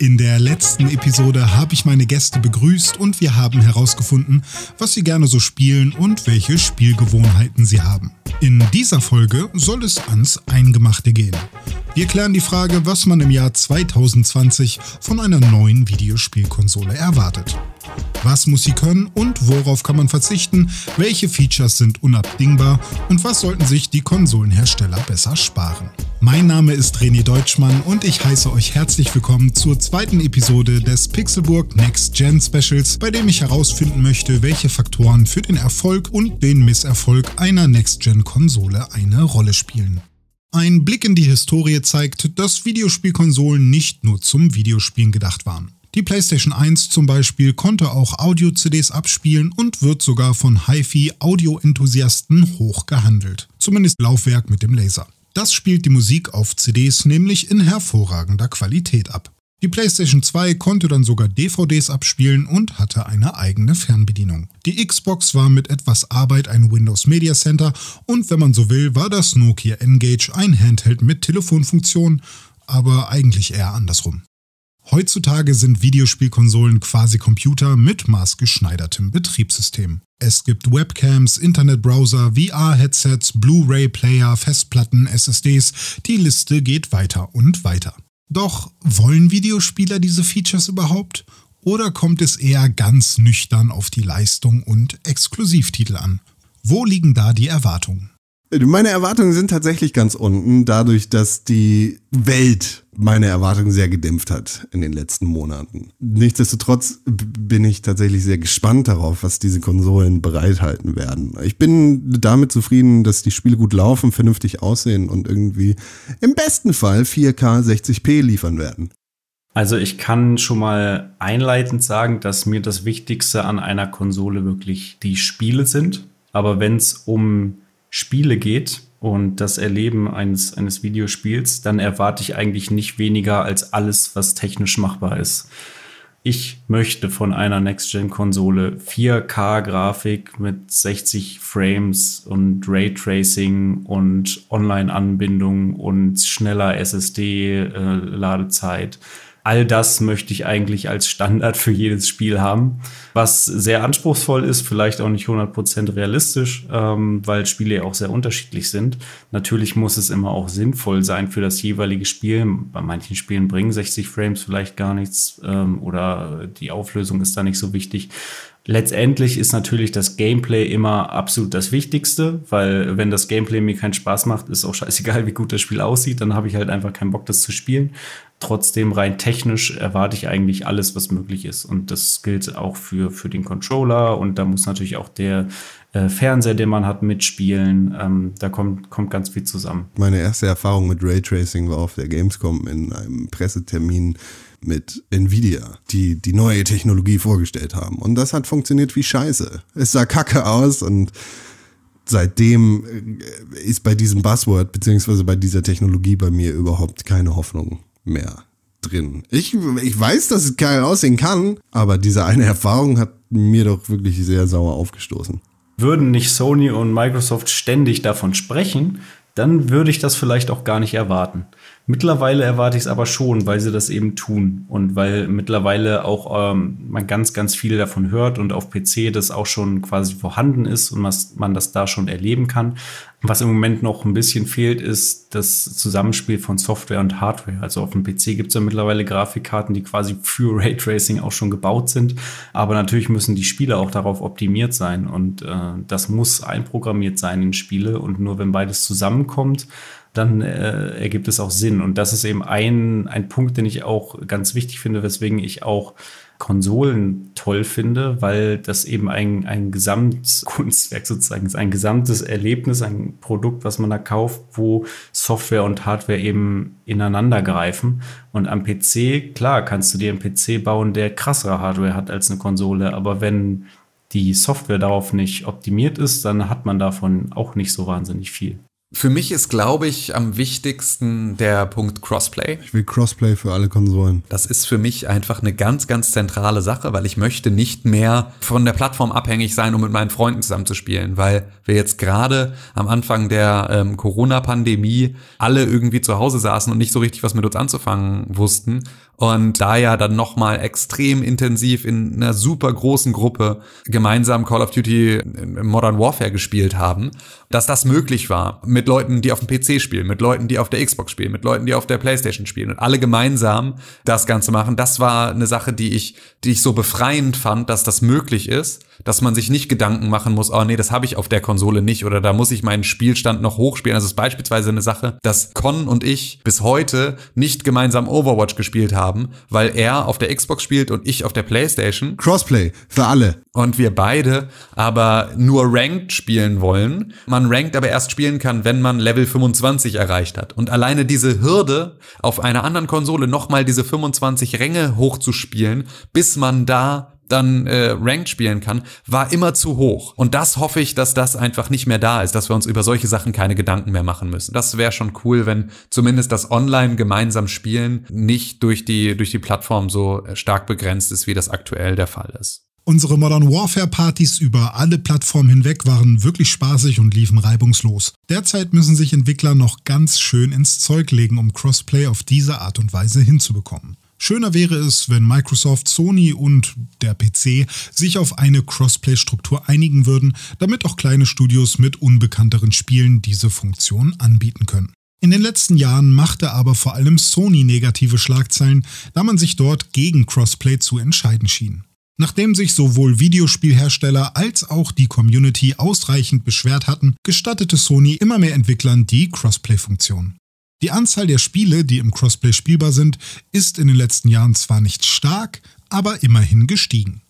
In der letzten Episode habe ich meine Gäste begrüßt und wir haben herausgefunden, was sie gerne so spielen und welche Spielgewohnheiten sie haben. In dieser Folge soll es ans Eingemachte gehen. Wir klären die Frage, was man im Jahr 2020 von einer neuen Videospielkonsole erwartet. Was muss sie können und worauf kann man verzichten? Welche Features sind unabdingbar und was sollten sich die Konsolenhersteller besser sparen? Mein Name ist René Deutschmann und ich heiße euch herzlich willkommen zur zweiten Episode des Pixelburg Next Gen Specials, bei dem ich herausfinden möchte, welche Faktoren für den Erfolg und den Misserfolg einer Next Gen Konsole eine Rolle spielen. Ein Blick in die Historie zeigt, dass Videospielkonsolen nicht nur zum Videospielen gedacht waren. Die PlayStation 1 zum Beispiel konnte auch Audio-CDs abspielen und wird sogar von HiFi-Audio-Enthusiasten hoch gehandelt. Zumindest Laufwerk mit dem Laser. Das spielt die Musik auf CDs nämlich in hervorragender Qualität ab. Die PlayStation 2 konnte dann sogar DVDs abspielen und hatte eine eigene Fernbedienung. Die Xbox war mit etwas Arbeit ein Windows Media Center und wenn man so will, war das Nokia N-Gage ein Handheld mit Telefonfunktion, aber eigentlich eher andersrum. Heutzutage sind Videospielkonsolen quasi Computer mit maßgeschneidertem Betriebssystem. Es gibt Webcams, Internetbrowser, VR-Headsets, Blu-ray-Player, Festplatten, SSDs, die Liste geht weiter und weiter. Doch wollen Videospieler diese Features überhaupt? Oder kommt es eher ganz nüchtern auf die Leistung und Exklusivtitel an? Wo liegen da die Erwartungen? Meine Erwartungen sind tatsächlich ganz unten, dadurch, dass die Welt meine Erwartungen sehr gedämpft hat in den letzten Monaten. Nichtsdestotrotz bin ich tatsächlich sehr gespannt darauf, was diese Konsolen bereithalten werden. Ich bin damit zufrieden, dass die Spiele gut laufen, vernünftig aussehen und irgendwie im besten Fall 4K 60p liefern werden. Also ich kann schon mal einleitend sagen, dass mir das Wichtigste an einer Konsole wirklich die Spiele sind. Aber wenn es um Spiele geht und das Erleben eines, eines Videospiels, dann erwarte ich eigentlich nicht weniger als alles, was technisch machbar ist. Ich möchte von einer Next-Gen-Konsole 4K-Grafik mit 60 Frames und Raytracing und Online-Anbindung und schneller SSD-Ladezeit. Äh, All das möchte ich eigentlich als Standard für jedes Spiel haben, was sehr anspruchsvoll ist, vielleicht auch nicht 100% realistisch, ähm, weil Spiele ja auch sehr unterschiedlich sind. Natürlich muss es immer auch sinnvoll sein für das jeweilige Spiel. Bei manchen Spielen bringen 60 Frames vielleicht gar nichts ähm, oder die Auflösung ist da nicht so wichtig. Letztendlich ist natürlich das Gameplay immer absolut das Wichtigste, weil wenn das Gameplay mir keinen Spaß macht, ist auch scheißegal, wie gut das Spiel aussieht, dann habe ich halt einfach keinen Bock, das zu spielen. Trotzdem rein technisch erwarte ich eigentlich alles, was möglich ist. Und das gilt auch für, für den Controller und da muss natürlich auch der äh, Fernseher, den man hat, mitspielen. Ähm, da kommt, kommt ganz viel zusammen. Meine erste Erfahrung mit Raytracing war auf der Gamescom in einem Pressetermin mit Nvidia, die die neue Technologie vorgestellt haben. Und das hat funktioniert wie Scheiße. Es sah kacke aus und seitdem äh, ist bei diesem Buzzword beziehungsweise bei dieser Technologie bei mir überhaupt keine Hoffnung mehr drin. Ich, ich weiß, dass es geil aussehen kann, aber diese eine Erfahrung hat mir doch wirklich sehr sauer aufgestoßen. Würden nicht Sony und Microsoft ständig davon sprechen, dann würde ich das vielleicht auch gar nicht erwarten. Mittlerweile erwarte ich es aber schon, weil sie das eben tun und weil mittlerweile auch ähm, man ganz, ganz viel davon hört und auf PC das auch schon quasi vorhanden ist und man das da schon erleben kann. Was im Moment noch ein bisschen fehlt, ist das Zusammenspiel von Software und Hardware. Also auf dem PC gibt es ja mittlerweile Grafikkarten, die quasi für Raytracing auch schon gebaut sind. Aber natürlich müssen die Spiele auch darauf optimiert sein und äh, das muss einprogrammiert sein in Spiele und nur wenn beides zusammenkommt, dann äh, ergibt es auch Sinn. Und das ist eben ein, ein Punkt, den ich auch ganz wichtig finde, weswegen ich auch Konsolen toll finde, weil das eben ein, ein Gesamtkunstwerk sozusagen ist, ein gesamtes Erlebnis, ein Produkt, was man da kauft, wo Software und Hardware eben ineinander greifen. Und am PC, klar, kannst du dir einen PC bauen, der krassere Hardware hat als eine Konsole, aber wenn die Software darauf nicht optimiert ist, dann hat man davon auch nicht so wahnsinnig viel. Für mich ist, glaube ich, am wichtigsten der Punkt Crossplay. Ich will Crossplay für alle Konsolen. Das ist für mich einfach eine ganz, ganz zentrale Sache, weil ich möchte nicht mehr von der Plattform abhängig sein, um mit meinen Freunden zusammen zu spielen, weil wir jetzt gerade am Anfang der ähm, Corona-Pandemie alle irgendwie zu Hause saßen und nicht so richtig was mit uns anzufangen wussten und da ja dann nochmal extrem intensiv in einer super großen Gruppe gemeinsam Call of Duty Modern Warfare gespielt haben, dass das möglich war mit Leuten, die auf dem PC spielen, mit Leuten, die auf der Xbox spielen, mit Leuten, die auf der Playstation spielen und alle gemeinsam das Ganze machen. Das war eine Sache, die ich, die ich so befreiend fand, dass das möglich ist, dass man sich nicht Gedanken machen muss, oh nee, das habe ich auf der Konsole nicht oder da muss ich meinen Spielstand noch hochspielen. Also es ist beispielsweise eine Sache, dass Con und ich bis heute nicht gemeinsam Overwatch gespielt haben haben, weil er auf der Xbox spielt und ich auf der PlayStation. Crossplay für alle. Und wir beide aber nur Ranked spielen wollen. Man Ranked aber erst spielen kann, wenn man Level 25 erreicht hat. Und alleine diese Hürde, auf einer anderen Konsole nochmal diese 25 Ränge hochzuspielen, bis man da dann äh, Ranked spielen kann, war immer zu hoch. Und das hoffe ich, dass das einfach nicht mehr da ist, dass wir uns über solche Sachen keine Gedanken mehr machen müssen. Das wäre schon cool, wenn zumindest das Online gemeinsam spielen nicht durch die, durch die Plattform so stark begrenzt ist, wie das aktuell der Fall ist. Unsere Modern Warfare Partys über alle Plattformen hinweg waren wirklich spaßig und liefen reibungslos. Derzeit müssen sich Entwickler noch ganz schön ins Zeug legen, um Crossplay auf diese Art und Weise hinzubekommen. Schöner wäre es, wenn Microsoft, Sony und der PC sich auf eine Crossplay-Struktur einigen würden, damit auch kleine Studios mit unbekannteren Spielen diese Funktion anbieten können. In den letzten Jahren machte aber vor allem Sony negative Schlagzeilen, da man sich dort gegen Crossplay zu entscheiden schien. Nachdem sich sowohl Videospielhersteller als auch die Community ausreichend beschwert hatten, gestattete Sony immer mehr Entwicklern die Crossplay-Funktion. Die Anzahl der Spiele, die im Crossplay spielbar sind, ist in den letzten Jahren zwar nicht stark, aber immerhin gestiegen.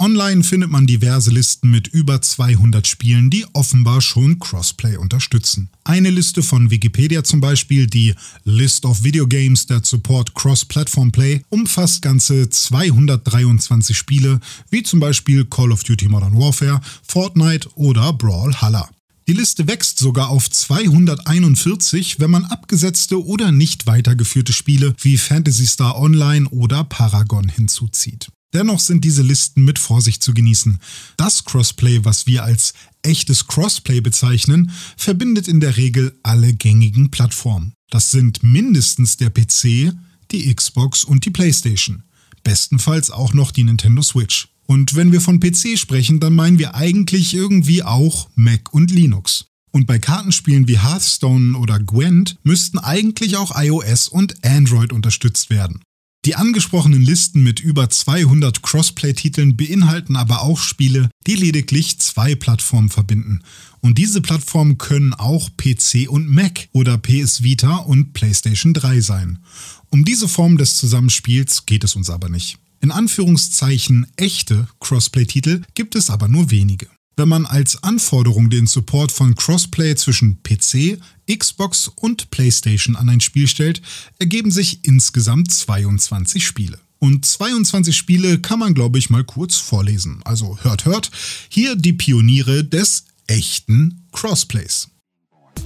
Online findet man diverse Listen mit über 200 Spielen, die offenbar schon Crossplay unterstützen. Eine Liste von Wikipedia zum Beispiel, die List of Video Games that support Cross-Platform Play, umfasst ganze 223 Spiele, wie zum Beispiel Call of Duty Modern Warfare, Fortnite oder Brawlhalla. Die Liste wächst sogar auf 241, wenn man abgesetzte oder nicht weitergeführte Spiele wie Phantasy Star Online oder Paragon hinzuzieht. Dennoch sind diese Listen mit Vorsicht zu genießen. Das Crossplay, was wir als echtes Crossplay bezeichnen, verbindet in der Regel alle gängigen Plattformen. Das sind mindestens der PC, die Xbox und die PlayStation. Bestenfalls auch noch die Nintendo Switch. Und wenn wir von PC sprechen, dann meinen wir eigentlich irgendwie auch Mac und Linux. Und bei Kartenspielen wie Hearthstone oder Gwent müssten eigentlich auch iOS und Android unterstützt werden. Die angesprochenen Listen mit über 200 Crossplay-Titeln beinhalten aber auch Spiele, die lediglich zwei Plattformen verbinden. Und diese Plattformen können auch PC und Mac oder PS Vita und PlayStation 3 sein. Um diese Form des Zusammenspiels geht es uns aber nicht. In Anführungszeichen echte Crossplay-Titel gibt es aber nur wenige. Wenn man als Anforderung den Support von Crossplay zwischen PC, Xbox und PlayStation an ein Spiel stellt, ergeben sich insgesamt 22 Spiele. Und 22 Spiele kann man, glaube ich, mal kurz vorlesen. Also hört, hört, hier die Pioniere des echten Crossplays.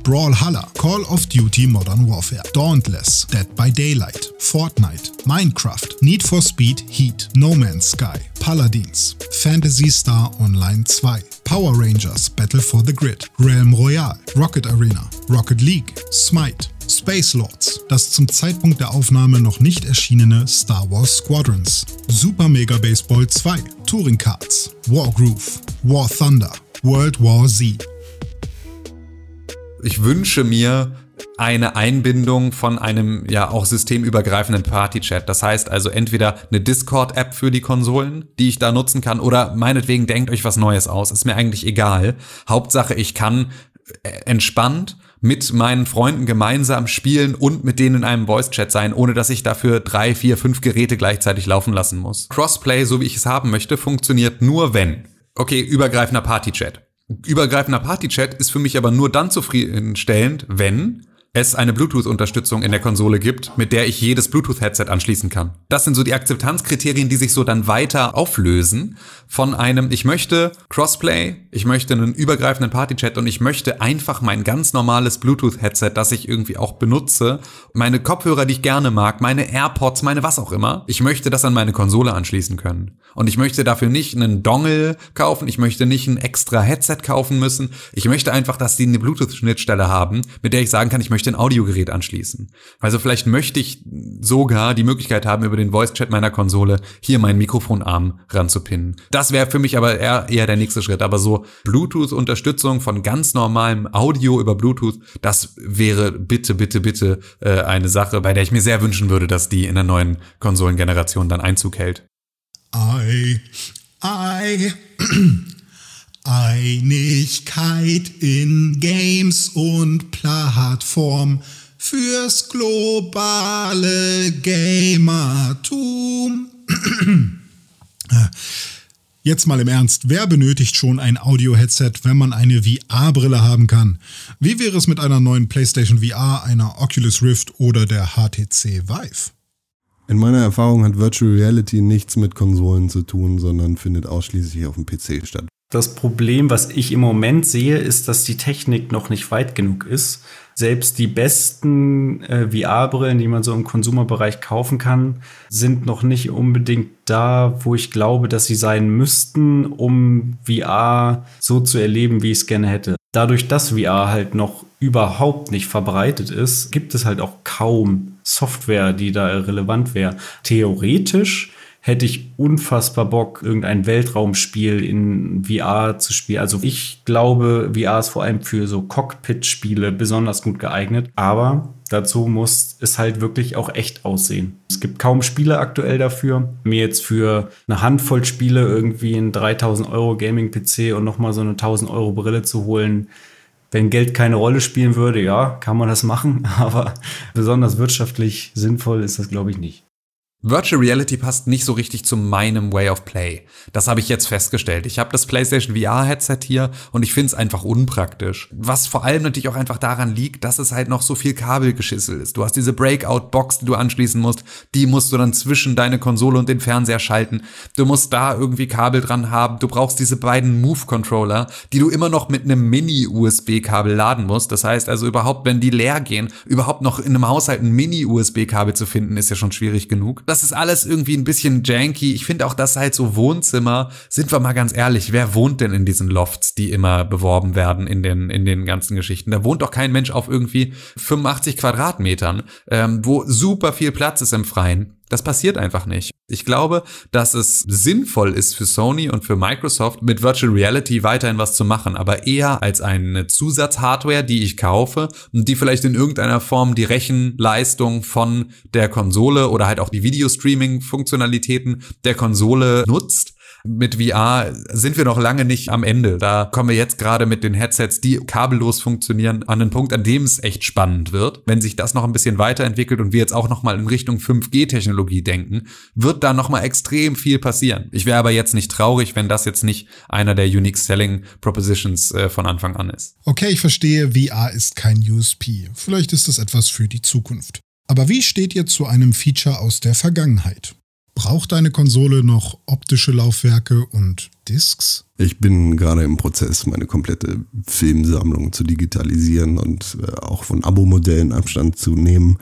Brawlhalla, Call of Duty Modern Warfare, Dauntless, Dead by Daylight, Fortnite, Minecraft, Need for Speed Heat, No Man's Sky, Paladins, Fantasy Star Online 2, Power Rangers Battle for the Grid, Realm Royale, Rocket Arena, Rocket League, Smite, Space Lords, das zum Zeitpunkt der Aufnahme noch nicht erschienene Star Wars Squadrons, Super Mega Baseball 2, Touring Cards, Wargroove, War Thunder, World War Z, ich wünsche mir eine Einbindung von einem ja auch systemübergreifenden Party-Chat. Das heißt also entweder eine Discord-App für die Konsolen, die ich da nutzen kann, oder meinetwegen denkt euch was Neues aus. Ist mir eigentlich egal. Hauptsache, ich kann äh, entspannt mit meinen Freunden gemeinsam spielen und mit denen in einem Voice-Chat sein, ohne dass ich dafür drei, vier, fünf Geräte gleichzeitig laufen lassen muss. Crossplay, so wie ich es haben möchte, funktioniert nur wenn. Okay, übergreifender Party-Chat. Übergreifender Party-Chat ist für mich aber nur dann zufriedenstellend, wenn es eine Bluetooth-Unterstützung in der Konsole gibt, mit der ich jedes Bluetooth-Headset anschließen kann. Das sind so die Akzeptanzkriterien, die sich so dann weiter auflösen von einem, ich möchte Crossplay, ich möchte einen übergreifenden Partychat und ich möchte einfach mein ganz normales Bluetooth-Headset, das ich irgendwie auch benutze, meine Kopfhörer, die ich gerne mag, meine AirPods, meine was auch immer, ich möchte das an meine Konsole anschließen können. Und ich möchte dafür nicht einen Dongle kaufen, ich möchte nicht ein extra Headset kaufen müssen, ich möchte einfach, dass die eine Bluetooth-Schnittstelle haben, mit der ich sagen kann, ich möchte ein Audiogerät anschließen. Also vielleicht möchte ich sogar die Möglichkeit haben, über den Voice-Chat meiner Konsole hier meinen Mikrofonarm ranzupinnen. Das wäre für mich aber eher, eher der nächste Schritt. Aber so Bluetooth-Unterstützung von ganz normalem Audio über Bluetooth, das wäre bitte, bitte, bitte äh, eine Sache, bei der ich mir sehr wünschen würde, dass die in der neuen Konsolengeneration dann Einzug hält. I, I, Einigkeit in Games und Plattform fürs globale Gamertum. Jetzt mal im Ernst, wer benötigt schon ein Audio-Headset, wenn man eine VR-Brille haben kann? Wie wäre es mit einer neuen PlayStation VR, einer Oculus Rift oder der HTC Vive? In meiner Erfahrung hat Virtual Reality nichts mit Konsolen zu tun, sondern findet ausschließlich auf dem PC statt. Das Problem, was ich im Moment sehe, ist, dass die Technik noch nicht weit genug ist. Selbst die besten äh, VR-Brillen, die man so im Konsumerbereich kaufen kann, sind noch nicht unbedingt da, wo ich glaube, dass sie sein müssten, um VR so zu erleben, wie ich es gerne hätte. Dadurch, dass VR halt noch überhaupt nicht verbreitet ist, gibt es halt auch kaum Software, die da relevant wäre. Theoretisch hätte ich unfassbar Bock, irgendein Weltraumspiel in VR zu spielen. Also ich glaube, VR ist vor allem für so Cockpit-Spiele besonders gut geeignet. Aber dazu muss es halt wirklich auch echt aussehen. Es gibt kaum Spiele aktuell dafür. Mir jetzt für eine Handvoll Spiele irgendwie einen 3000 Euro Gaming-PC und nochmal so eine 1000 Euro Brille zu holen, wenn Geld keine Rolle spielen würde, ja, kann man das machen, aber besonders wirtschaftlich sinnvoll ist das, glaube ich, nicht. Virtual Reality passt nicht so richtig zu meinem Way of Play. Das habe ich jetzt festgestellt. Ich habe das PlayStation VR Headset hier und ich finde es einfach unpraktisch. Was vor allem natürlich auch einfach daran liegt, dass es halt noch so viel Kabelgeschissel ist. Du hast diese Breakout Box, die du anschließen musst, die musst du dann zwischen deine Konsole und den Fernseher schalten. Du musst da irgendwie Kabel dran haben. Du brauchst diese beiden Move Controller, die du immer noch mit einem Mini USB Kabel laden musst. Das heißt also überhaupt, wenn die leer gehen, überhaupt noch in einem Haushalt ein Mini USB Kabel zu finden, ist ja schon schwierig genug das ist alles irgendwie ein bisschen janky. Ich finde auch, dass halt so Wohnzimmer, sind wir mal ganz ehrlich, wer wohnt denn in diesen Lofts, die immer beworben werden in den, in den ganzen Geschichten? Da wohnt doch kein Mensch auf irgendwie 85 Quadratmetern, ähm, wo super viel Platz ist im Freien. Das passiert einfach nicht. Ich glaube, dass es sinnvoll ist für Sony und für Microsoft mit Virtual Reality weiterhin was zu machen, aber eher als eine Zusatzhardware, die ich kaufe und die vielleicht in irgendeiner Form die Rechenleistung von der Konsole oder halt auch die Videostreaming-Funktionalitäten der Konsole nutzt mit VR sind wir noch lange nicht am Ende. Da kommen wir jetzt gerade mit den Headsets, die kabellos funktionieren, an den Punkt, an dem es echt spannend wird. Wenn sich das noch ein bisschen weiterentwickelt und wir jetzt auch noch mal in Richtung 5G-Technologie denken, wird da noch mal extrem viel passieren. Ich wäre aber jetzt nicht traurig, wenn das jetzt nicht einer der Unique Selling Propositions äh, von Anfang an ist. Okay, ich verstehe, VR ist kein USP. Vielleicht ist das etwas für die Zukunft. Aber wie steht ihr zu einem Feature aus der Vergangenheit? Braucht deine Konsole noch optische Laufwerke und Discs? Ich bin gerade im Prozess, meine komplette Filmsammlung zu digitalisieren und äh, auch von Abo-Modellen Abstand zu nehmen.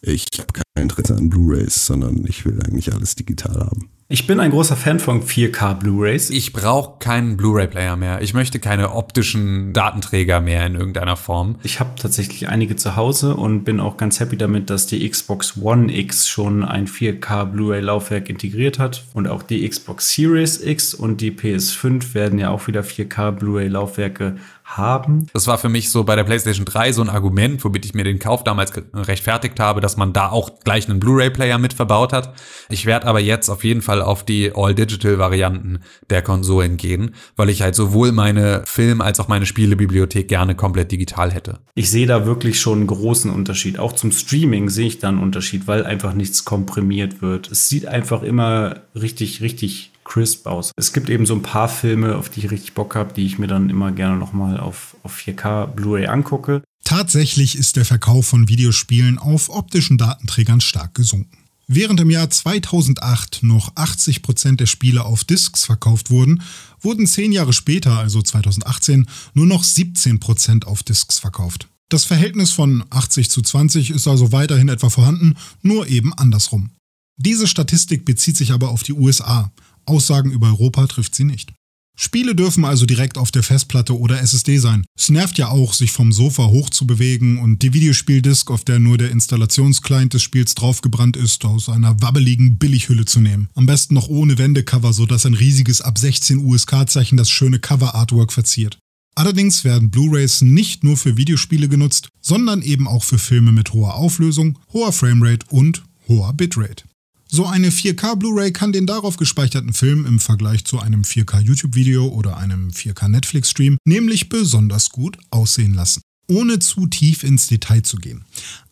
Ich habe kein Interesse an Blu-rays, sondern ich will eigentlich alles digital haben. Ich bin ein großer Fan von 4K Blu-rays. Ich brauche keinen Blu-ray-Player mehr. Ich möchte keine optischen Datenträger mehr in irgendeiner Form. Ich habe tatsächlich einige zu Hause und bin auch ganz happy damit, dass die Xbox One X schon ein 4K Blu-ray-Laufwerk integriert hat. Und auch die Xbox Series X und die PS5 werden ja auch wieder 4K Blu-ray-Laufwerke haben. Das war für mich so bei der PlayStation 3 so ein Argument, womit ich mir den Kauf damals rechtfertigt habe, dass man da auch gleich einen Blu-ray-Player mit verbaut hat. Ich werde aber jetzt auf jeden Fall auf die All-Digital-Varianten der Konsolen gehen, weil ich halt sowohl meine Film- als auch meine Spielebibliothek gerne komplett digital hätte. Ich sehe da wirklich schon einen großen Unterschied. Auch zum Streaming sehe ich da einen Unterschied, weil einfach nichts komprimiert wird. Es sieht einfach immer richtig, richtig crisp aus. Es gibt eben so ein paar Filme, auf die ich richtig Bock habe, die ich mir dann immer gerne nochmal auf, auf 4K Blu-ray angucke. Tatsächlich ist der Verkauf von Videospielen auf optischen Datenträgern stark gesunken. Während im Jahr 2008 noch 80 Prozent der Spiele auf Discs verkauft wurden, wurden zehn Jahre später, also 2018, nur noch 17 Prozent auf Discs verkauft. Das Verhältnis von 80 zu 20 ist also weiterhin etwa vorhanden, nur eben andersrum. Diese Statistik bezieht sich aber auf die USA. Aussagen über Europa trifft sie nicht. Spiele dürfen also direkt auf der Festplatte oder SSD sein. Es nervt ja auch, sich vom Sofa hochzubewegen und die Videospieldisk, auf der nur der Installationsclient des Spiels draufgebrannt ist, aus einer wabbeligen Billighülle zu nehmen. Am besten noch ohne Wendecover, sodass ein riesiges ab 16 USK-Zeichen das schöne Cover-Artwork verziert. Allerdings werden Blu-rays nicht nur für Videospiele genutzt, sondern eben auch für Filme mit hoher Auflösung, hoher Framerate und hoher Bitrate. So eine 4K Blu-ray kann den darauf gespeicherten Film im Vergleich zu einem 4K YouTube-Video oder einem 4K Netflix-Stream nämlich besonders gut aussehen lassen, ohne zu tief ins Detail zu gehen.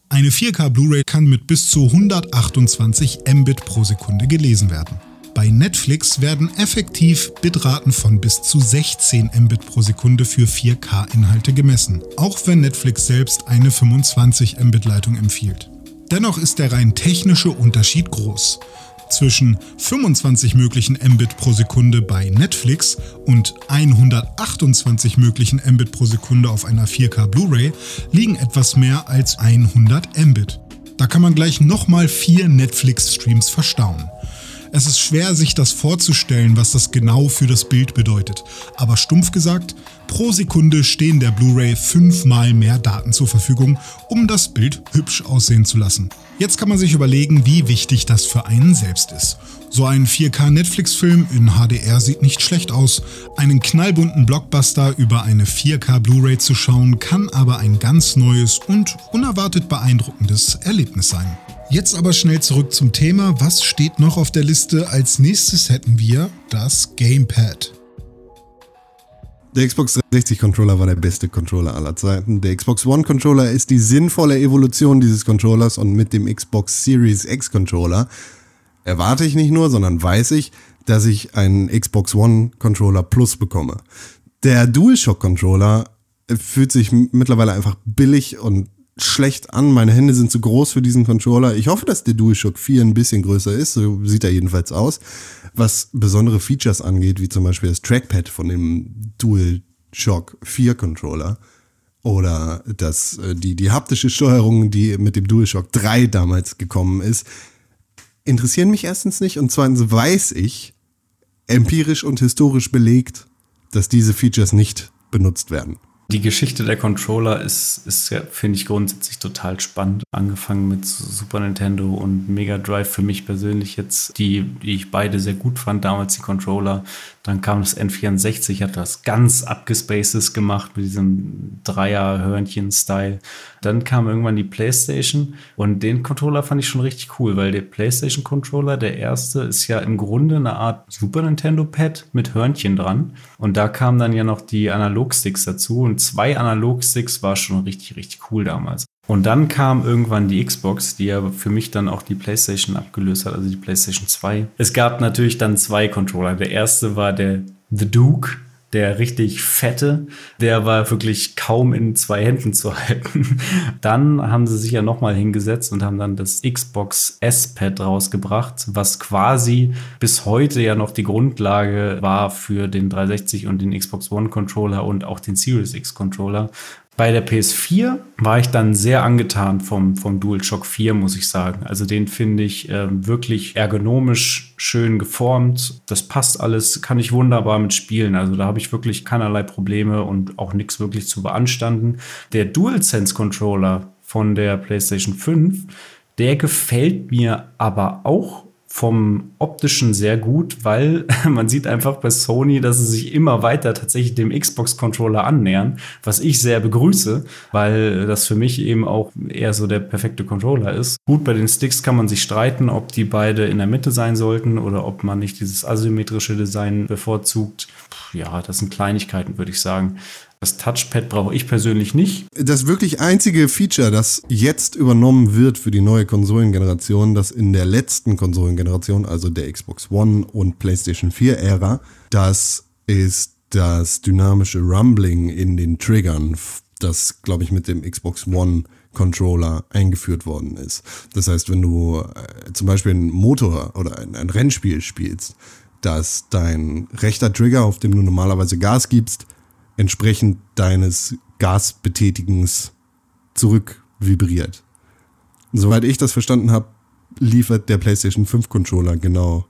Eine 4K Blu-ray kann mit bis zu 128 Mbit pro Sekunde gelesen werden. Bei Netflix werden effektiv Bitraten von bis zu 16 Mbit pro Sekunde für 4K-Inhalte gemessen, auch wenn Netflix selbst eine 25 Mbit-Leitung empfiehlt. Dennoch ist der rein technische Unterschied groß. Zwischen 25 möglichen Mbit pro Sekunde bei Netflix und 128 möglichen Mbit pro Sekunde auf einer 4K Blu-ray liegen etwas mehr als 100 Mbit. Da kann man gleich nochmal vier Netflix-Streams verstauen. Es ist schwer, sich das vorzustellen, was das genau für das Bild bedeutet. Aber stumpf gesagt, pro Sekunde stehen der Blu-ray fünfmal mehr Daten zur Verfügung, um das Bild hübsch aussehen zu lassen. Jetzt kann man sich überlegen, wie wichtig das für einen selbst ist. So ein 4K Netflix-Film in HDR sieht nicht schlecht aus. Einen knallbunten Blockbuster über eine 4K Blu-ray zu schauen, kann aber ein ganz neues und unerwartet beeindruckendes Erlebnis sein. Jetzt aber schnell zurück zum Thema. Was steht noch auf der Liste? Als nächstes hätten wir das Gamepad. Der Xbox 360 Controller war der beste Controller aller Zeiten. Der Xbox One Controller ist die sinnvolle Evolution dieses Controllers und mit dem Xbox Series X Controller erwarte ich nicht nur, sondern weiß ich, dass ich einen Xbox One Controller Plus bekomme. Der DualShock Controller fühlt sich mittlerweile einfach billig und schlecht an. Meine Hände sind zu groß für diesen Controller. Ich hoffe, dass der DualShock 4 ein bisschen größer ist. So sieht er jedenfalls aus. Was besondere Features angeht, wie zum Beispiel das Trackpad von dem DualShock 4 Controller oder das, äh, die, die haptische Steuerung, die mit dem DualShock 3 damals gekommen ist, interessieren mich erstens nicht und zweitens weiß ich, empirisch und historisch belegt, dass diese Features nicht benutzt werden. Die Geschichte der Controller ist, ist finde ich, grundsätzlich total spannend. Angefangen mit Super Nintendo und Mega Drive für mich persönlich jetzt, die, die ich beide sehr gut fand, damals die Controller. Dann kam das N64, hat das ganz abgespacedes gemacht mit diesem Dreier-Hörnchen-Style. Dann kam irgendwann die PlayStation und den Controller fand ich schon richtig cool, weil der PlayStation-Controller, der erste, ist ja im Grunde eine Art Super Nintendo-Pad mit Hörnchen dran. Und da kamen dann ja noch die Analog-Sticks dazu und zwei Analog-Sticks war schon richtig, richtig cool damals. Und dann kam irgendwann die Xbox, die ja für mich dann auch die PlayStation abgelöst hat, also die PlayStation 2. Es gab natürlich dann zwei Controller. Der erste war der The Duke, der richtig fette, der war wirklich kaum in zwei Händen zu halten. Dann haben sie sich ja nochmal hingesetzt und haben dann das Xbox S-Pad rausgebracht, was quasi bis heute ja noch die Grundlage war für den 360 und den Xbox One Controller und auch den Series X Controller, bei der PS4 war ich dann sehr angetan vom, vom DualShock 4, muss ich sagen. Also den finde ich äh, wirklich ergonomisch schön geformt. Das passt alles, kann ich wunderbar mit spielen. Also da habe ich wirklich keinerlei Probleme und auch nichts wirklich zu beanstanden. Der DualSense Controller von der PlayStation 5, der gefällt mir aber auch vom optischen sehr gut, weil man sieht einfach bei Sony, dass sie sich immer weiter tatsächlich dem Xbox-Controller annähern, was ich sehr begrüße, weil das für mich eben auch eher so der perfekte Controller ist. Gut, bei den Sticks kann man sich streiten, ob die beide in der Mitte sein sollten oder ob man nicht dieses asymmetrische Design bevorzugt. Ja, das sind Kleinigkeiten, würde ich sagen. Das Touchpad brauche ich persönlich nicht. Das wirklich einzige Feature, das jetzt übernommen wird für die neue Konsolengeneration, das in der letzten Konsolengeneration, also der Xbox One und PlayStation 4 Ära, das ist das dynamische Rumbling in den Triggern das, glaube ich, mit dem Xbox One Controller eingeführt worden ist. Das heißt, wenn du äh, zum Beispiel einen Motor oder ein, ein Rennspiel spielst, dass dein rechter Trigger, auf dem du normalerweise Gas gibst, entsprechend deines Gasbetätigens zurück vibriert. Soweit ich das verstanden habe, liefert der PlayStation 5 Controller genau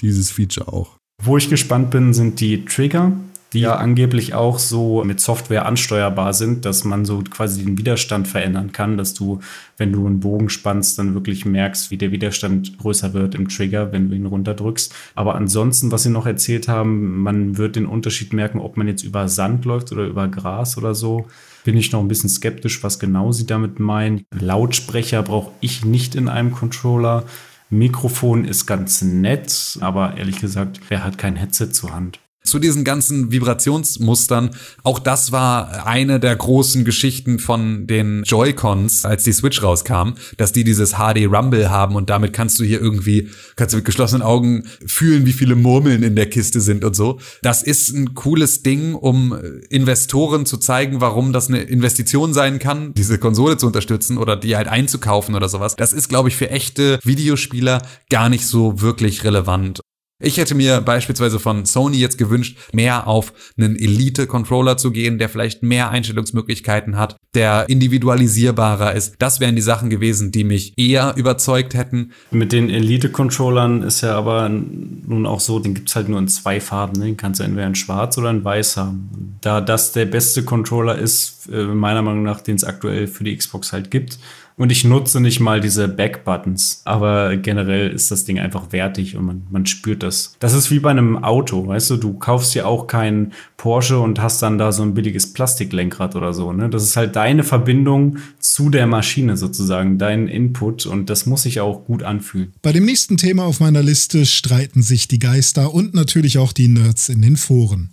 dieses Feature auch. Wo ich gespannt bin, sind die Trigger die ja angeblich auch so mit Software ansteuerbar sind, dass man so quasi den Widerstand verändern kann, dass du, wenn du einen Bogen spannst, dann wirklich merkst, wie der Widerstand größer wird im Trigger, wenn du ihn runterdrückst. Aber ansonsten, was sie noch erzählt haben, man wird den Unterschied merken, ob man jetzt über Sand läuft oder über Gras oder so. Bin ich noch ein bisschen skeptisch, was genau sie damit meinen. Lautsprecher brauche ich nicht in einem Controller. Mikrofon ist ganz nett, aber ehrlich gesagt, wer hat kein Headset zur Hand? Zu diesen ganzen Vibrationsmustern. Auch das war eine der großen Geschichten von den Joy-Cons, als die Switch rauskam, dass die dieses HD Rumble haben und damit kannst du hier irgendwie, kannst du mit geschlossenen Augen fühlen, wie viele Murmeln in der Kiste sind und so. Das ist ein cooles Ding, um Investoren zu zeigen, warum das eine Investition sein kann, diese Konsole zu unterstützen oder die halt einzukaufen oder sowas. Das ist, glaube ich, für echte Videospieler gar nicht so wirklich relevant. Ich hätte mir beispielsweise von Sony jetzt gewünscht, mehr auf einen Elite-Controller zu gehen, der vielleicht mehr Einstellungsmöglichkeiten hat, der individualisierbarer ist. Das wären die Sachen gewesen, die mich eher überzeugt hätten. Mit den Elite-Controllern ist ja aber nun auch so, den gibt's halt nur in zwei Farben. Ne? Den kannst du entweder in schwarz oder in weiß haben. Da das der beste Controller ist, äh, meiner Meinung nach, den es aktuell für die Xbox halt gibt, und ich nutze nicht mal diese Back-Buttons. Aber generell ist das Ding einfach wertig und man, man spürt das. Das ist wie bei einem Auto, weißt du, du kaufst ja auch keinen Porsche und hast dann da so ein billiges Plastiklenkrad oder so. Ne? Das ist halt deine Verbindung zu der Maschine sozusagen, dein Input und das muss sich auch gut anfühlen. Bei dem nächsten Thema auf meiner Liste streiten sich die Geister und natürlich auch die Nerds in den Foren.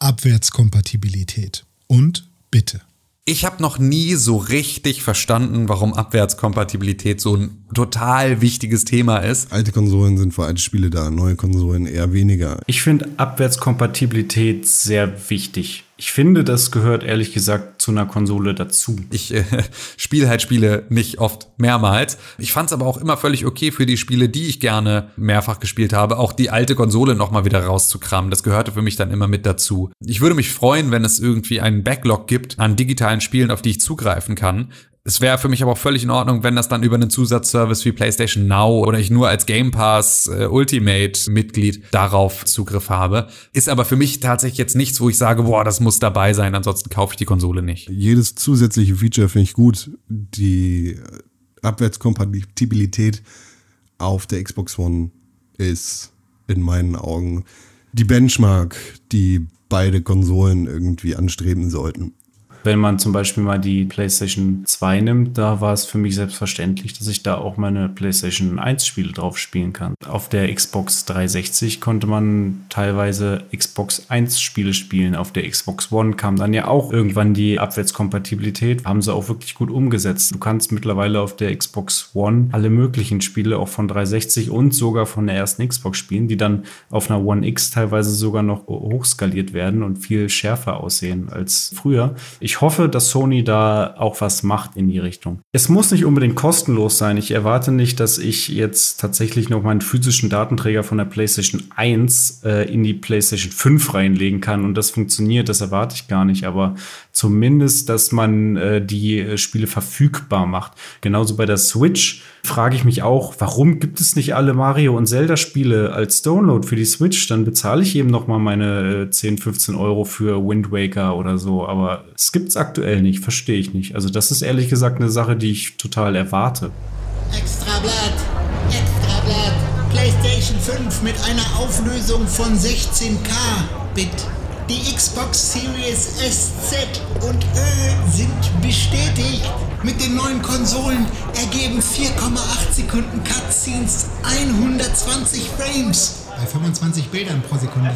Abwärtskompatibilität. Und bitte. Ich habe noch nie so richtig verstanden, warum Abwärtskompatibilität so ein total wichtiges Thema ist. Alte Konsolen sind für alte Spiele da, neue Konsolen eher weniger. Ich finde Abwärtskompatibilität sehr wichtig. Ich finde, das gehört ehrlich gesagt zu einer Konsole dazu. Ich äh, spiele halt Spiele nicht oft mehrmals. Ich fand es aber auch immer völlig okay für die Spiele, die ich gerne mehrfach gespielt habe, auch die alte Konsole nochmal wieder rauszukramen. Das gehörte für mich dann immer mit dazu. Ich würde mich freuen, wenn es irgendwie einen Backlog gibt an digitalen Spielen, auf die ich zugreifen kann es wäre für mich aber auch völlig in Ordnung, wenn das dann über einen Zusatzservice wie PlayStation Now oder ich nur als Game Pass äh, Ultimate Mitglied darauf Zugriff habe. Ist aber für mich tatsächlich jetzt nichts, wo ich sage, boah, das muss dabei sein, ansonsten kaufe ich die Konsole nicht. Jedes zusätzliche Feature finde ich gut. Die Abwärtskompatibilität auf der Xbox One ist in meinen Augen die Benchmark, die beide Konsolen irgendwie anstreben sollten. Wenn man zum Beispiel mal die PlayStation 2 nimmt, da war es für mich selbstverständlich, dass ich da auch meine PlayStation 1 Spiele drauf spielen kann. Auf der Xbox 360 konnte man teilweise Xbox 1 Spiele spielen. Auf der Xbox One kam dann ja auch irgendwann die Abwärtskompatibilität. Haben sie auch wirklich gut umgesetzt. Du kannst mittlerweile auf der Xbox One alle möglichen Spiele auch von 360 und sogar von der ersten Xbox spielen, die dann auf einer One X teilweise sogar noch hochskaliert werden und viel schärfer aussehen als früher. Ich ich hoffe, dass Sony da auch was macht in die Richtung. Es muss nicht unbedingt kostenlos sein. Ich erwarte nicht, dass ich jetzt tatsächlich noch meinen physischen Datenträger von der PlayStation 1 äh, in die PlayStation 5 reinlegen kann und das funktioniert. Das erwarte ich gar nicht. Aber zumindest, dass man äh, die äh, Spiele verfügbar macht. Genauso bei der Switch frage ich mich auch, warum gibt es nicht alle Mario und Zelda Spiele als Download für die Switch? Dann bezahle ich eben noch mal meine 10, äh, 15 Euro für Wind Waker oder so. Aber es gibt es aktuell nicht, verstehe ich nicht. Also das ist ehrlich gesagt eine Sache, die ich total erwarte. Extrablatt, Extrablatt, PlayStation 5 mit einer Auflösung von 16K-Bit. Die Xbox Series SZ und Ö sind bestätigt. Mit den neuen Konsolen ergeben 4,8 Sekunden Cutscenes 120 Frames. Bei 25 Bildern pro Sekunde.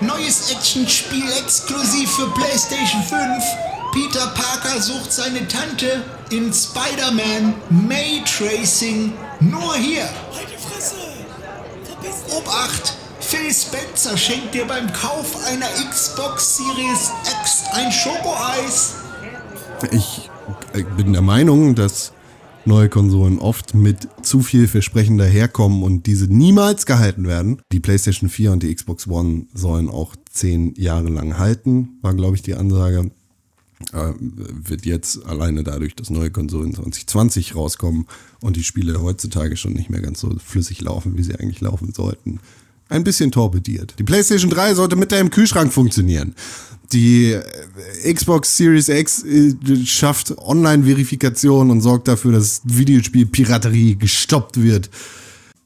Neues Actionspiel exklusiv für PlayStation 5. Peter Parker sucht seine Tante in Spider-Man May Tracing. Nur hier. Obacht! Phil Spencer schenkt dir beim Kauf einer Xbox Series X ein Schokoeis. Ich äh, bin der Meinung, dass neue Konsolen oft mit zu viel Versprechen daherkommen und diese niemals gehalten werden. Die PlayStation 4 und die Xbox One sollen auch zehn Jahre lang halten, war glaube ich die Ansage. Äh, wird jetzt alleine dadurch, dass neue Konsolen 2020 rauskommen und die Spiele heutzutage schon nicht mehr ganz so flüssig laufen, wie sie eigentlich laufen sollten, ein bisschen torpediert. Die PlayStation 3 sollte mit deinem Kühlschrank funktionieren. Die äh, Xbox Series X äh, schafft Online-Verifikation und sorgt dafür, dass Videospielpiraterie gestoppt wird.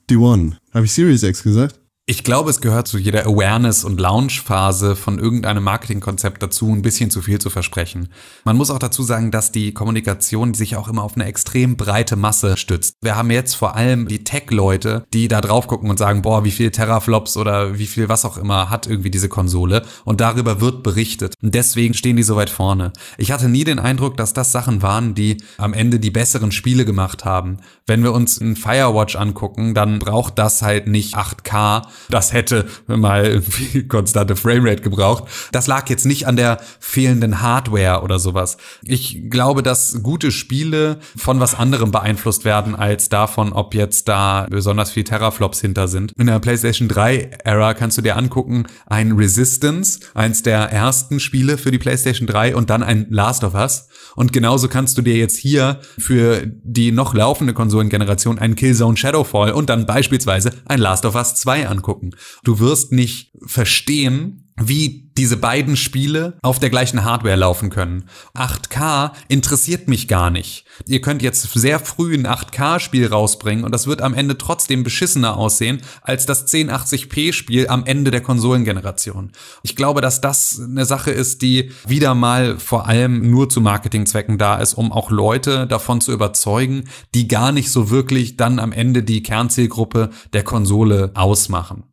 Die One. Habe ich Series X gesagt? Ich glaube, es gehört zu jeder Awareness- und Launch-Phase von irgendeinem Marketingkonzept dazu, ein bisschen zu viel zu versprechen. Man muss auch dazu sagen, dass die Kommunikation sich auch immer auf eine extrem breite Masse stützt. Wir haben jetzt vor allem die Tech-Leute, die da drauf gucken und sagen, boah, wie viel Teraflops oder wie viel was auch immer hat irgendwie diese Konsole. Und darüber wird berichtet. Und deswegen stehen die so weit vorne. Ich hatte nie den Eindruck, dass das Sachen waren, die am Ende die besseren Spiele gemacht haben. Wenn wir uns ein Firewatch angucken, dann braucht das halt nicht 8K das hätte mal irgendwie konstante Framerate gebraucht. Das lag jetzt nicht an der fehlenden Hardware oder sowas. Ich glaube, dass gute Spiele von was anderem beeinflusst werden als davon, ob jetzt da besonders viel Teraflops hinter sind. In der PlayStation 3 Era kannst du dir angucken, ein Resistance, eins der ersten Spiele für die PlayStation 3 und dann ein Last of Us. Und genauso kannst du dir jetzt hier für die noch laufende Konsolengeneration einen Killzone Shadowfall und dann beispielsweise ein Last of Us 2 angucken angucken. Du wirst nicht verstehen, wie diese beiden Spiele auf der gleichen Hardware laufen können. 8K interessiert mich gar nicht. Ihr könnt jetzt sehr früh ein 8K-Spiel rausbringen und das wird am Ende trotzdem beschissener aussehen als das 1080p-Spiel am Ende der Konsolengeneration. Ich glaube, dass das eine Sache ist, die wieder mal vor allem nur zu Marketingzwecken da ist, um auch Leute davon zu überzeugen, die gar nicht so wirklich dann am Ende die Kernzielgruppe der Konsole ausmachen.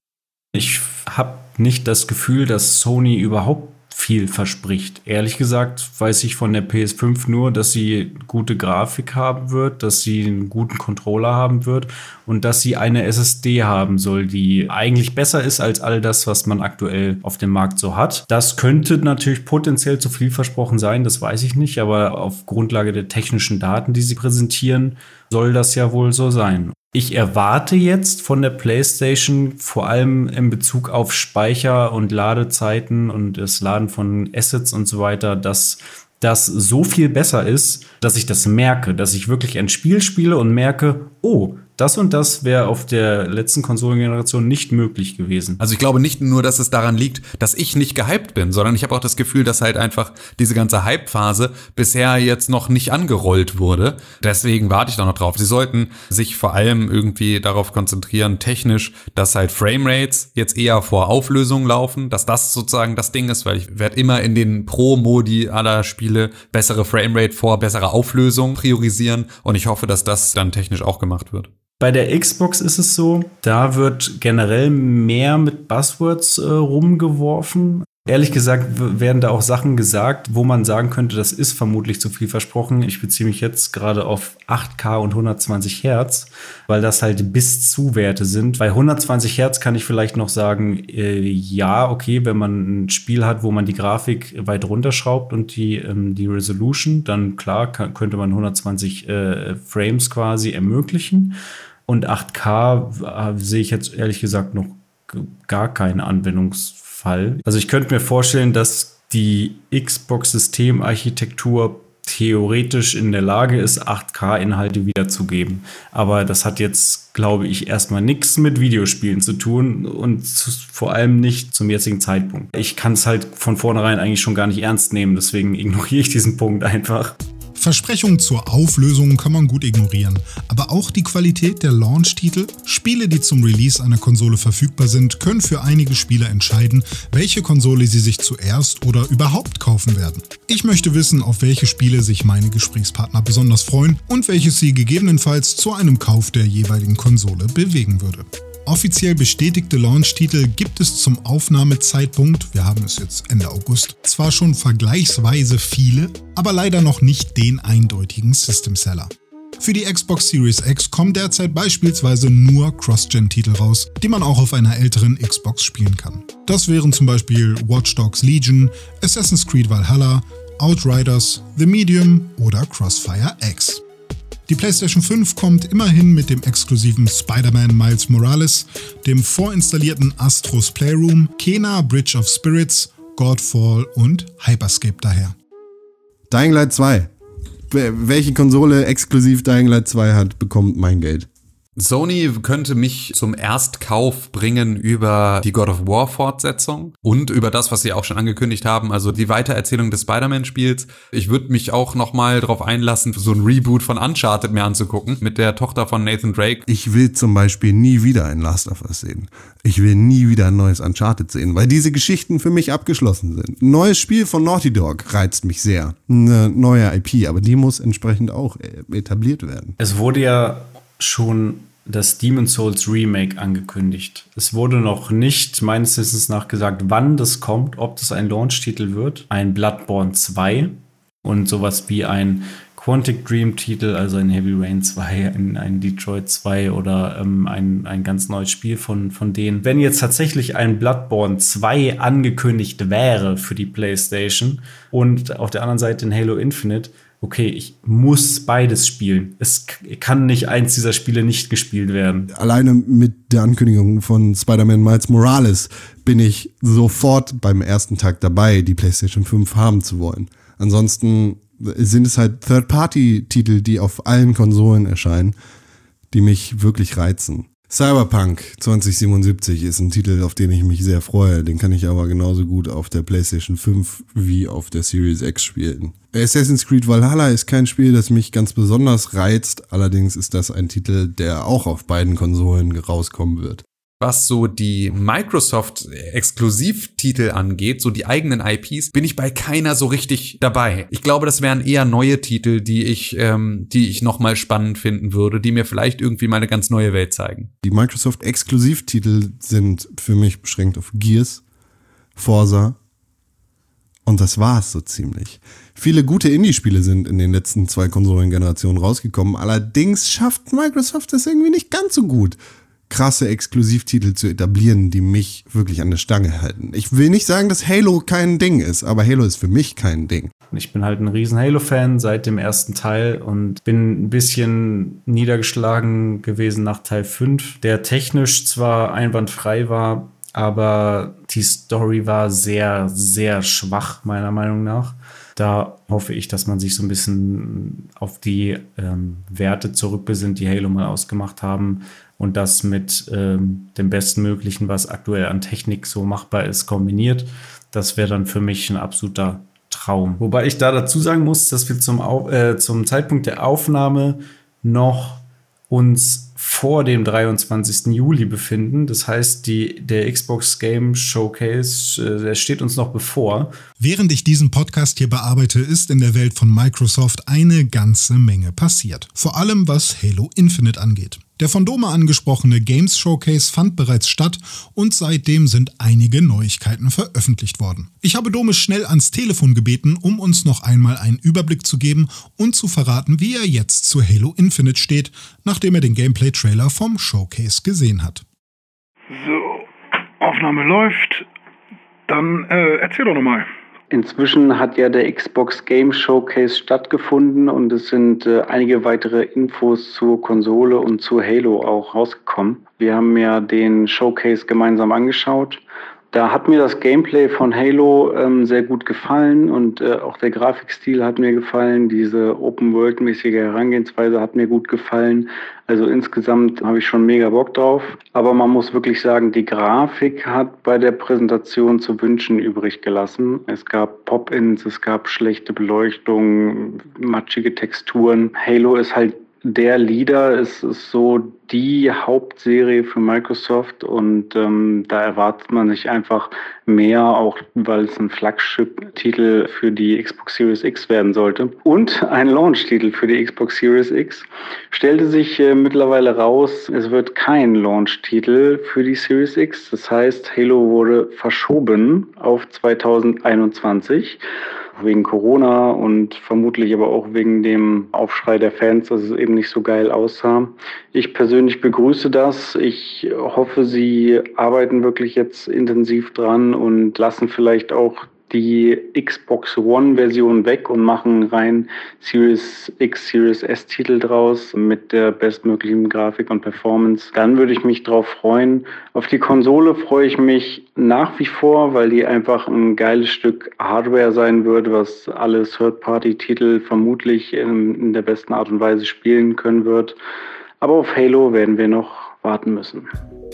Ich habe nicht das Gefühl, dass Sony überhaupt viel verspricht. Ehrlich gesagt weiß ich von der PS5 nur, dass sie gute Grafik haben wird, dass sie einen guten Controller haben wird und dass sie eine SSD haben soll, die eigentlich besser ist als all das, was man aktuell auf dem Markt so hat. Das könnte natürlich potenziell zu viel versprochen sein, das weiß ich nicht, aber auf Grundlage der technischen Daten, die sie präsentieren, soll das ja wohl so sein. Ich erwarte jetzt von der PlayStation vor allem in Bezug auf Speicher und Ladezeiten und das Laden von Assets und so weiter, dass das so viel besser ist, dass ich das merke, dass ich wirklich ein Spiel spiele und merke, oh, das und das wäre auf der letzten Konsolengeneration nicht möglich gewesen. Also ich glaube nicht nur, dass es daran liegt, dass ich nicht gehypt bin, sondern ich habe auch das Gefühl, dass halt einfach diese ganze Hype-Phase bisher jetzt noch nicht angerollt wurde. Deswegen warte ich da noch drauf. Sie sollten sich vor allem irgendwie darauf konzentrieren, technisch, dass halt Framerates jetzt eher vor Auflösung laufen, dass das sozusagen das Ding ist, weil ich werde immer in den Pro-Modi aller Spiele bessere Framerate vor bessere Auflösung priorisieren und ich hoffe, dass das dann technisch auch gemacht wird. Bei der Xbox ist es so, da wird generell mehr mit Buzzwords äh, rumgeworfen. Ehrlich gesagt werden da auch Sachen gesagt, wo man sagen könnte, das ist vermutlich zu viel versprochen. Ich beziehe mich jetzt gerade auf 8K und 120 Hertz, weil das halt bis zu Werte sind. Bei 120 Hertz kann ich vielleicht noch sagen, äh, ja, okay, wenn man ein Spiel hat, wo man die Grafik weit runterschraubt und die, ähm, die Resolution, dann klar kann, könnte man 120 äh, Frames quasi ermöglichen. Und 8K äh, sehe ich jetzt ehrlich gesagt noch gar keinen Anwendungsfall. Also ich könnte mir vorstellen, dass die Xbox-Systemarchitektur theoretisch in der Lage ist, 8K-Inhalte wiederzugeben. Aber das hat jetzt, glaube ich, erstmal nichts mit Videospielen zu tun und zu, vor allem nicht zum jetzigen Zeitpunkt. Ich kann es halt von vornherein eigentlich schon gar nicht ernst nehmen, deswegen ignoriere ich diesen Punkt einfach. Versprechungen zur Auflösung kann man gut ignorieren, aber auch die Qualität der Launch-Titel, Spiele, die zum Release einer Konsole verfügbar sind, können für einige Spieler entscheiden, welche Konsole sie sich zuerst oder überhaupt kaufen werden. Ich möchte wissen, auf welche Spiele sich meine Gesprächspartner besonders freuen und welches sie gegebenenfalls zu einem Kauf der jeweiligen Konsole bewegen würde. Offiziell bestätigte Launch-Titel gibt es zum Aufnahmezeitpunkt, wir haben es jetzt Ende August, zwar schon vergleichsweise viele, aber leider noch nicht den eindeutigen System-Seller. Für die Xbox Series X kommen derzeit beispielsweise nur Cross-Gen-Titel raus, die man auch auf einer älteren Xbox spielen kann. Das wären zum Beispiel Watch Dogs Legion, Assassin's Creed Valhalla, Outriders, The Medium oder Crossfire X. Die PlayStation 5 kommt immerhin mit dem exklusiven Spider-Man Miles Morales, dem vorinstallierten Astros Playroom, Kena Bridge of Spirits, Godfall und Hyperscape daher. Dying Light 2. Welche Konsole exklusiv Dying Light 2 hat, bekommt mein Geld. Sony könnte mich zum Erstkauf bringen über die God of War Fortsetzung und über das, was sie auch schon angekündigt haben, also die Weitererzählung des Spider-Man-Spiels. Ich würde mich auch noch mal darauf einlassen, so ein Reboot von Uncharted mir anzugucken mit der Tochter von Nathan Drake. Ich will zum Beispiel nie wieder ein Last of Us sehen. Ich will nie wieder ein neues Uncharted sehen, weil diese Geschichten für mich abgeschlossen sind. Ein neues Spiel von Naughty Dog reizt mich sehr. Eine neue IP, aber die muss entsprechend auch etabliert werden. Es wurde ja schon das Demon Souls Remake angekündigt. Es wurde noch nicht meines Wissens nach gesagt, wann das kommt, ob das ein Launch-Titel wird, ein Bloodborne 2 und sowas wie ein Quantic Dream Titel, also ein Heavy Rain 2, ein, ein Detroit 2 oder ähm, ein, ein ganz neues Spiel von, von denen. Wenn jetzt tatsächlich ein Bloodborne 2 angekündigt wäre für die PlayStation und auf der anderen Seite ein Halo Infinite, okay, ich muss beides spielen. Es kann nicht eins dieser Spiele nicht gespielt werden. Alleine mit der Ankündigung von Spider-Man Miles Morales bin ich sofort beim ersten Tag dabei, die PlayStation 5 haben zu wollen. Ansonsten sind es halt Third-Party-Titel, die auf allen Konsolen erscheinen, die mich wirklich reizen. Cyberpunk 2077 ist ein Titel, auf den ich mich sehr freue. Den kann ich aber genauso gut auf der PlayStation 5 wie auf der Series X spielen. Assassin's Creed Valhalla ist kein Spiel, das mich ganz besonders reizt. Allerdings ist das ein Titel, der auch auf beiden Konsolen rauskommen wird was so die Microsoft-Exklusivtitel angeht, so die eigenen IPs, bin ich bei keiner so richtig dabei. Ich glaube, das wären eher neue Titel, die ich, ähm, die ich nochmal spannend finden würde, die mir vielleicht irgendwie mal eine ganz neue Welt zeigen. Die Microsoft-Exklusivtitel sind für mich beschränkt auf Gears, Forza und das war's so ziemlich. Viele gute Indie-Spiele sind in den letzten zwei Konsolengenerationen rausgekommen, allerdings schafft Microsoft das irgendwie nicht ganz so gut krasse Exklusivtitel zu etablieren, die mich wirklich an der Stange halten. Ich will nicht sagen, dass Halo kein Ding ist, aber Halo ist für mich kein Ding. Ich bin halt ein riesen Halo-Fan seit dem ersten Teil und bin ein bisschen niedergeschlagen gewesen nach Teil 5, der technisch zwar einwandfrei war, aber die Story war sehr, sehr schwach, meiner Meinung nach. Da hoffe ich, dass man sich so ein bisschen auf die ähm, Werte zurückbesinnt, die Halo mal ausgemacht haben und das mit ähm, dem Bestmöglichen, was aktuell an Technik so machbar ist, kombiniert. Das wäre dann für mich ein absoluter Traum. Wobei ich da dazu sagen muss, dass wir zum, Au äh, zum Zeitpunkt der Aufnahme noch uns vor dem 23. Juli befinden. Das heißt, die, der Xbox Game Showcase, äh, der steht uns noch bevor. Während ich diesen Podcast hier bearbeite, ist in der Welt von Microsoft eine ganze Menge passiert. Vor allem was Halo Infinite angeht. Der von Doma angesprochene Games Showcase fand bereits statt und seitdem sind einige Neuigkeiten veröffentlicht worden. Ich habe Dome schnell ans Telefon gebeten, um uns noch einmal einen Überblick zu geben und zu verraten, wie er jetzt zu Halo Infinite steht, nachdem er den Gameplay-Trailer vom Showcase gesehen hat. So, Aufnahme läuft. Dann äh, erzähl doch nochmal. Inzwischen hat ja der Xbox Game Showcase stattgefunden und es sind äh, einige weitere Infos zur Konsole und zu Halo auch rausgekommen. Wir haben ja den Showcase gemeinsam angeschaut da hat mir das Gameplay von Halo ähm, sehr gut gefallen und äh, auch der Grafikstil hat mir gefallen. Diese Open-World-mäßige Herangehensweise hat mir gut gefallen. Also insgesamt habe ich schon mega Bock drauf. Aber man muss wirklich sagen, die Grafik hat bei der Präsentation zu wünschen übrig gelassen. Es gab Pop-ins, es gab schlechte Beleuchtung, matschige Texturen. Halo ist halt der Leader ist, ist so die Hauptserie für Microsoft und ähm, da erwartet man sich einfach mehr, auch weil es ein Flagship-Titel für die Xbox Series X werden sollte. Und ein Launch-Titel für die Xbox Series X stellte sich äh, mittlerweile raus, es wird kein Launch-Titel für die Series X. Das heißt, Halo wurde verschoben auf 2021 wegen Corona und vermutlich aber auch wegen dem Aufschrei der Fans, dass es eben nicht so geil aussah. Ich persönlich begrüße das. Ich hoffe, Sie arbeiten wirklich jetzt intensiv dran und lassen vielleicht auch die Xbox One-Version weg und machen rein Series X, Series S-Titel draus mit der bestmöglichen Grafik und Performance. Dann würde ich mich drauf freuen. Auf die Konsole freue ich mich nach wie vor, weil die einfach ein geiles Stück Hardware sein wird, was alle Third-Party-Titel vermutlich in, in der besten Art und Weise spielen können wird. Aber auf Halo werden wir noch warten müssen.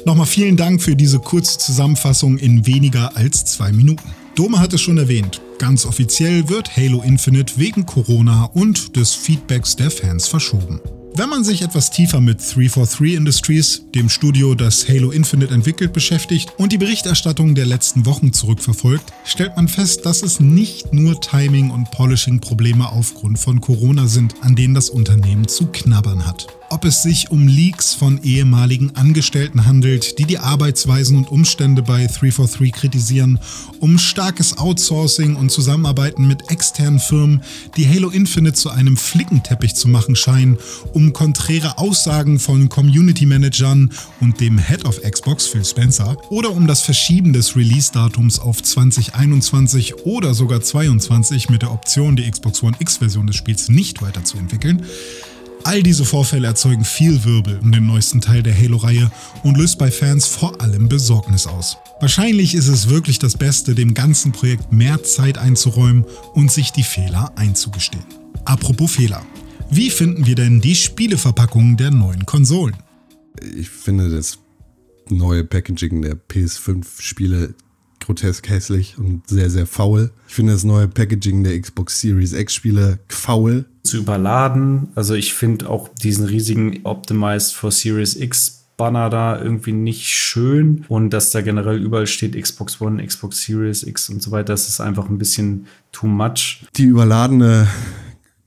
Nochmal vielen Dank für diese kurze Zusammenfassung in weniger als zwei Minuten. Dome hat es schon erwähnt. Ganz offiziell wird Halo Infinite wegen Corona und des Feedbacks der Fans verschoben. Wenn man sich etwas tiefer mit 343 Industries, dem Studio, das Halo Infinite entwickelt, beschäftigt und die Berichterstattung der letzten Wochen zurückverfolgt, stellt man fest, dass es nicht nur Timing- und Polishing-Probleme aufgrund von Corona sind, an denen das Unternehmen zu knabbern hat ob es sich um Leaks von ehemaligen Angestellten handelt, die die Arbeitsweisen und Umstände bei 343 kritisieren, um starkes Outsourcing und Zusammenarbeiten mit externen Firmen, die Halo Infinite zu einem Flickenteppich zu machen scheinen, um konträre Aussagen von Community Managern und dem Head of Xbox Phil Spencer oder um das Verschieben des Release-Datums auf 2021 oder sogar 22 mit der Option, die Xbox One X-Version des Spiels nicht weiterzuentwickeln, All diese Vorfälle erzeugen viel Wirbel um den neuesten Teil der Halo-Reihe und löst bei Fans vor allem Besorgnis aus. Wahrscheinlich ist es wirklich das Beste, dem ganzen Projekt mehr Zeit einzuräumen und sich die Fehler einzugestehen. Apropos Fehler. Wie finden wir denn die Spieleverpackungen der neuen Konsolen? Ich finde das neue Packaging der PS5-Spiele grotesk hässlich und sehr, sehr faul. Ich finde das neue Packaging der Xbox Series X-Spiele faul. Zu überladen. Also ich finde auch diesen riesigen Optimized for Series X Banner da irgendwie nicht schön und dass da generell überall steht Xbox One, Xbox Series X und so weiter, das ist einfach ein bisschen too much. Die überladene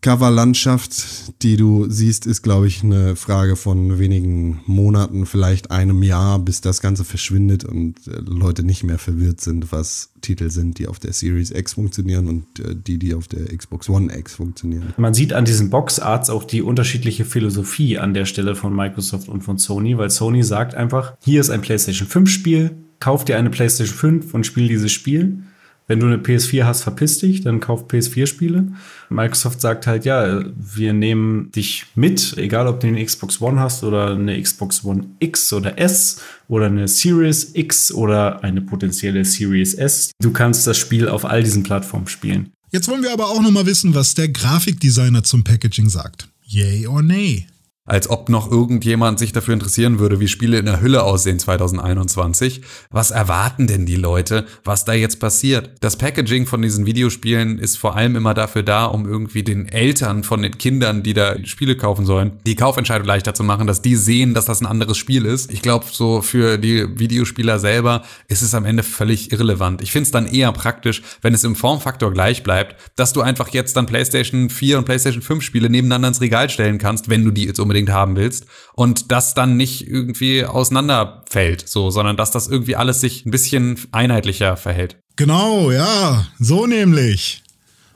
Coverlandschaft, die du siehst, ist, glaube ich, eine Frage von wenigen Monaten, vielleicht einem Jahr, bis das Ganze verschwindet und äh, Leute nicht mehr verwirrt sind, was Titel sind, die auf der Series X funktionieren und äh, die, die auf der Xbox One X funktionieren. Man sieht an diesen Boxarts auch die unterschiedliche Philosophie an der Stelle von Microsoft und von Sony, weil Sony sagt einfach, hier ist ein PlayStation 5 Spiel, kauf dir eine PlayStation 5 und spiel dieses Spiel. Wenn du eine PS4 hast, verpiss dich, dann kauf PS4-Spiele. Microsoft sagt halt, ja, wir nehmen dich mit, egal ob du eine Xbox One hast oder eine Xbox One X oder S oder eine Series X oder eine potenzielle Series S. Du kannst das Spiel auf all diesen Plattformen spielen. Jetzt wollen wir aber auch noch mal wissen, was der Grafikdesigner zum Packaging sagt. Yay or nay? Als ob noch irgendjemand sich dafür interessieren würde, wie Spiele in der Hülle aussehen 2021. Was erwarten denn die Leute, was da jetzt passiert? Das Packaging von diesen Videospielen ist vor allem immer dafür da, um irgendwie den Eltern von den Kindern, die da Spiele kaufen sollen, die Kaufentscheidung leichter zu machen, dass die sehen, dass das ein anderes Spiel ist. Ich glaube, so für die Videospieler selber ist es am Ende völlig irrelevant. Ich finde es dann eher praktisch, wenn es im Formfaktor gleich bleibt, dass du einfach jetzt dann PlayStation 4 und PlayStation 5 Spiele nebeneinander ins Regal stellen kannst, wenn du die jetzt unbedingt unbedingt haben willst und das dann nicht irgendwie auseinanderfällt, so, sondern dass das irgendwie alles sich ein bisschen einheitlicher verhält. Genau, ja, so nämlich.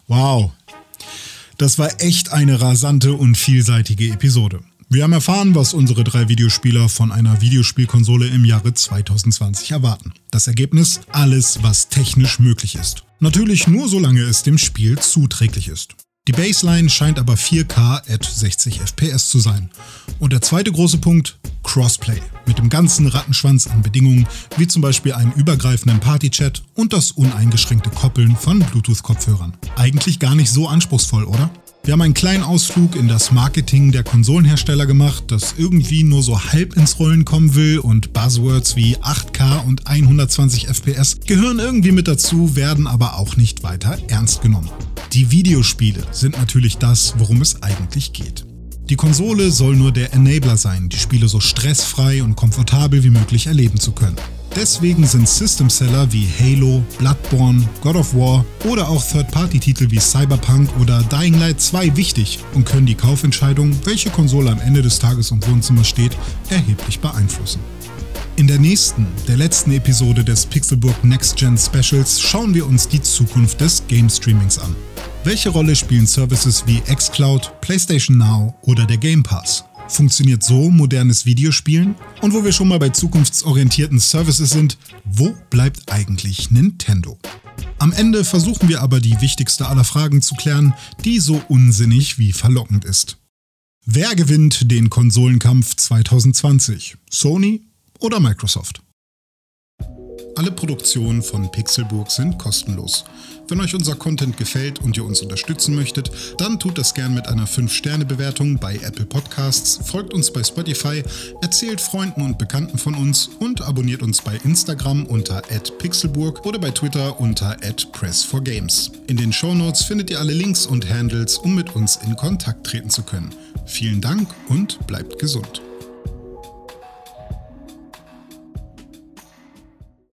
Wow. Das war echt eine rasante und vielseitige Episode. Wir haben erfahren, was unsere drei Videospieler von einer Videospielkonsole im Jahre 2020 erwarten. Das Ergebnis? Alles, was technisch möglich ist. Natürlich nur solange es dem Spiel zuträglich ist. Die Baseline scheint aber 4K at 60 FPS zu sein. Und der zweite große Punkt, Crossplay. Mit dem ganzen Rattenschwanz an Bedingungen, wie zum Beispiel einem übergreifenden Partychat und das uneingeschränkte Koppeln von Bluetooth-Kopfhörern. Eigentlich gar nicht so anspruchsvoll, oder? Wir haben einen kleinen Ausflug in das Marketing der Konsolenhersteller gemacht, das irgendwie nur so halb ins Rollen kommen will und Buzzwords wie 8K und 120 FPS gehören irgendwie mit dazu, werden aber auch nicht weiter ernst genommen. Die Videospiele sind natürlich das, worum es eigentlich geht. Die Konsole soll nur der Enabler sein, die Spiele so stressfrei und komfortabel wie möglich erleben zu können. Deswegen sind System-Seller wie Halo, Bloodborne, God of War oder auch Third-Party-Titel wie Cyberpunk oder Dying Light 2 wichtig und können die Kaufentscheidung, welche Konsole am Ende des Tages im Wohnzimmer steht, erheblich beeinflussen. In der nächsten, der letzten Episode des Pixelburg Next Gen Specials schauen wir uns die Zukunft des Game Streamings an. Welche Rolle spielen Services wie xCloud, PlayStation Now oder der Game Pass? Funktioniert so modernes Videospielen? Und wo wir schon mal bei zukunftsorientierten Services sind, wo bleibt eigentlich Nintendo? Am Ende versuchen wir aber die wichtigste aller Fragen zu klären, die so unsinnig wie verlockend ist. Wer gewinnt den Konsolenkampf 2020? Sony oder Microsoft? Alle Produktionen von Pixelburg sind kostenlos. Wenn euch unser Content gefällt und ihr uns unterstützen möchtet, dann tut das gern mit einer 5-Sterne-Bewertung bei Apple Podcasts, folgt uns bei Spotify, erzählt Freunden und Bekannten von uns und abonniert uns bei Instagram unter @pixelburg oder bei Twitter unter @press4games. In den Shownotes findet ihr alle Links und Handles, um mit uns in Kontakt treten zu können. Vielen Dank und bleibt gesund.